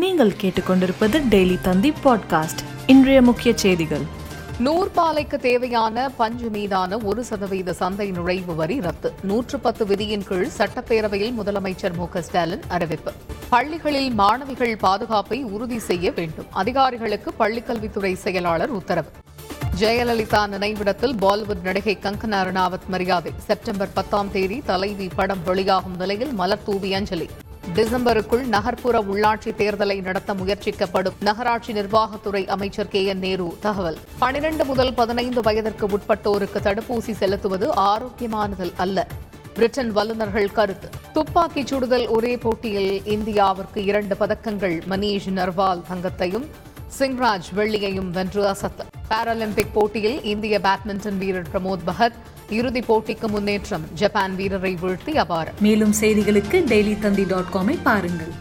நீங்கள் கேட்டுக்கொண்டிருப்பது டெய்லி தந்தி பாட்காஸ்ட். இன்றைய முக்கிய செய்திகள். நூற்பாலைக்கு தேவையான பஞ்சு மீதான ஒரு சதவீத சந்தை நுழைவு வரி ரத்து. நூற்று பத்து விதியின் கீழ் சட்டப்பேரவையில் முதலமைச்சர் மு ஸ்டாலின் அறிவிப்பு. பள்ளிகளில் மாணவிகள் பாதுகாப்பை உறுதி செய்ய வேண்டும். அதிகாரிகளுக்கு பள்ளிக்கல்வித்துறை செயலாளர் உத்தரவு. ஜெயலலிதா நினைவிடத்தில் பாலிவுட் நடிகை கங்கனா ரணாவத் மரியாதை. செப்டம்பர் பத்தாம் தேதி தலைவி படம் வெளியாகும் நிலையில் மலர் தூவி அஞ்சலி. டிசம்பருக்குள் நகர்ப்புற உள்ளாட்சி தேர்தலை நடத்த முயற்சிக்கப்படும் நகராட்சி நிர்வாகத்துறை அமைச்சர் கே என் நேரு தகவல். பனிரெண்டு முதல் பதினைந்து வயதிற்கு உட்பட்டோருக்கு தடுப்பூசி செலுத்துவது ஆரோக்கியமானது அல்ல. பிரிட்டன் வல்லுநர்கள் கருத்து. துப்பாக்கிச் சுடுதல் ஒரே போட்டியில் இந்தியாவிற்கு இரண்டு பதக்கங்கள். மனீஷ் நர்வால் தங்கத்தையும் சிங்ராஜ் வெள்ளியையும் வென்று அசத்தல் பாராலிம்பிக் போட்டியில் இந்திய பேட்மிண்டன் வீரர் பிரமோத் பகத் இறுதிப் போட்டிக்கு முன்னேற்றம் ஜப்பான் வீரரை வீழ்த்தி அபாரம். மேலும் செய்திகளுக்கு டெய்லி தந்தி டாட் காமை பாருங்கள்.